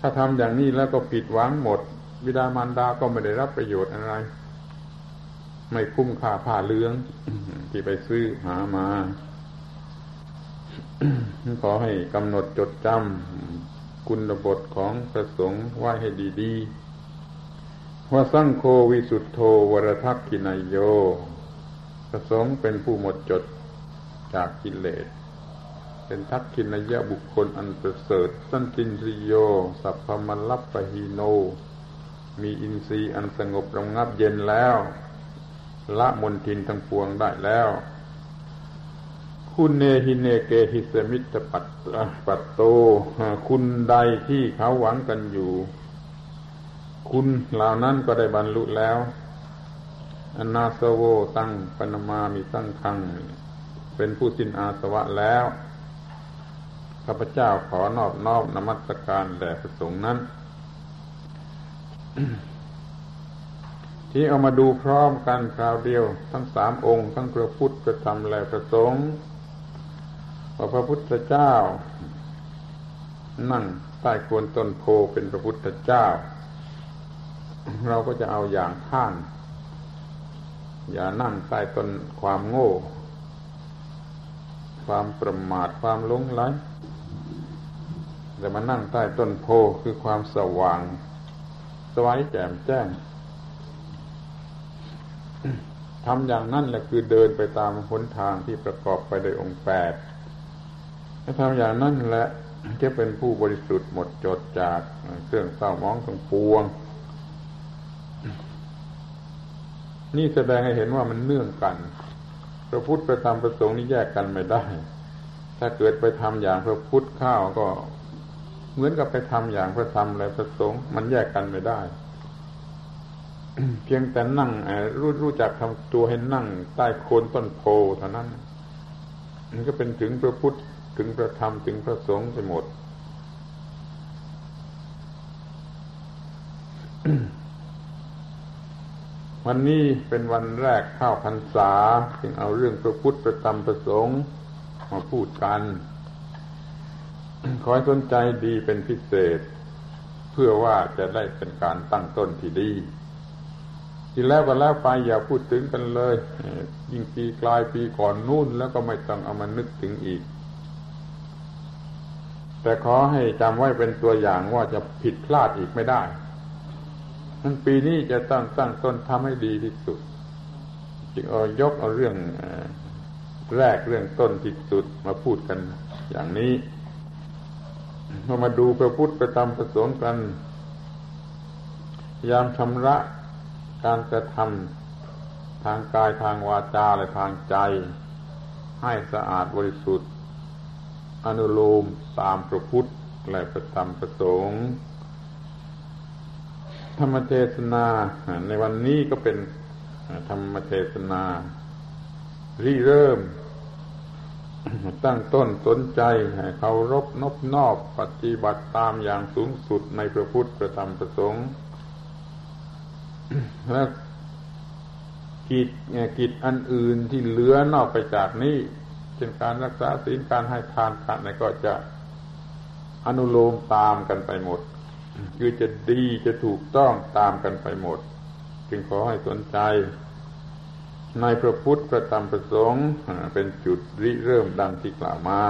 Speaker 1: ถ้าทำอย่างนี้แล้วก็ผิดหวังหมด วิดามารดาก็ไม่ได้รับประโยชน์อะไร ไม่คุ้มค่าผ้าเลื้องที่ไปซื้อหามา ขอให้กำหนดจดจำคุณบทของพระสงฆ์ไว้ให้ดีๆว่าสังโฆวิสุทธโธวรทักกินายโยพระสงฆ์เป็นผู้หมดจดจากกิเลสเป็นทักกินายะบุคคลอันประเสริฐสันตินริโย สัพพมัลลัปปะฮีโน มีอินทรีย์อันสงบระงับเย็นแล้ว ละมนทินทั้งปวงได้แล้ว คุณเนหิเนเกหิสมิตปัตปัตโต คุณใดที่เขาหวังกันอยู่ คุณเหล่านั้นก็ได้บรรลุแล้วอนาสโวตั้งปนมามีตั้งคัง เป็นผู้สิ้นอาสวะแล้วข้าพเจ้าขอนอบนอบนมัสการแด่พระสงฆ์นั้น ที่เอามาดูพร้อมกันคราวเดียว ทั้งสามองค์ ทั้งพระพุทธพระธรรมและพระสงฆ์ว่าพระพุทธเจ้า นั่งใต้โคนต้นโพเป็นพระพุทธเจ้า เราก็จะเอาอย่างข้างอย่านั่งใต้ต้นความโง่ ความประมาทความลงไหลแต่มานั่งใต้ต้นโพคือความสว่าง สวัยแจ่มแจ้งทำอย่างนั้นแหละคือเดินไปตามหนทางที่ประกอบไปด้วยองค์แปดถ้าทำอย่างนั้นแหละจะเป็นผู้บริสุทธิ์หมดจดจากเครื่องเศร้ามองทั้งปวง นี่แสดงให้เห็นว่ามันเนื่องกัน พระพุทธประธรรมประสงค์นี่แยกกันไม่ได้ ถ้าเกิดไปทำอย่างพระพุทธข้าวก็ เหมือนกับไปทำอย่างพระธรรมและพระสงฆ์มันแยกกันไม่ได้ เพียงแต่นั่งรู้รู้จักทำตัวให้นั่ง ใต้โคนต้นโพเท่านั้นมันก็เป็นถึงพระพุทธถึงพระธรรมถึงพระสงฆ์ไปหมดวันนี้เป็นวันแรกเข้าพรรษาจึงเอาเรื่องพระพุทธประธรรมประสงค์มาพูดกัน ขอให้สนใจดีเป็นพิเศษ เพื่อว่าจะได้เป็นการตั้งต้นที่ดีที่แล้วก็แล้วไปอย่าพูดถึงกันเลย ยิ่งปีกลายปีก่อนนู่นแล้วก็ไม่ต้องเอามานึกถึงอีก แต่ขอให้จำไว้เป็นตัวอย่างว่าจะผิดพลาดอีกไม่ได้นั้นปีนี้จะต้องตั้งต้นทำให้ดีที่สุดจึงเอายกเอาเรื่องแรกเรื่องต้นที่สุดมาพูดกันอย่างนี้ พอมาดูพระพุทธประธรรมประสงค์กันยามชำระการกระทำทางกายทางวาจาและทางใจ ให้สะอาดบริสุทธิ์ อนุโลมตามพระพุทธและประธรรมประสงค์ธรรมเทศนา ในวันนี้ก็เป็นธรรมเทศนาริเริ่ม ตั้งต้นสนใจเคารพนบนอบปฏิบัติตามอย่างสูงสุดในพระพุทธประธรรมประสงค์และกิจกิจอันอื่นที่เหลือนอกไปจากนี้เช่นการรักษาศีลการให้ทานการอะไรก็จะอนุโลมตามกันไปหมด คือจะดีจะถูกต้องตามกันไปหมด จึงขอให้สนใจ ในพระพุทธพระธรรมประสงค์เป็นจุดริเริ่มดังที่กล่าวมา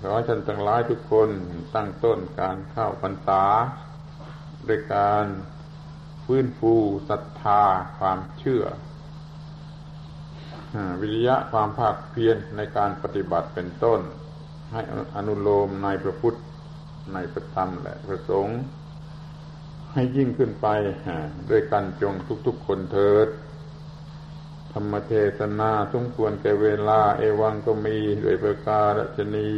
Speaker 1: ขอท่านทั้งหลายทุกคนตั้งต้นการเข้าพรรษาด้วยการฟื้นฟูศรัทธาความเชื่อ วิริยะความภาคเพียรในการปฏิบัติเป็นต้น ให้อนุโลมในพระพุทธในพระธรรมและพระสงฆ์ ให้ยิ่งขึ้นไป ด้วยกันจงทุกๆคนเถิด ธรรมเทศนาสมควรแก่เวลา เอวังก็มี ด้วยประการชนี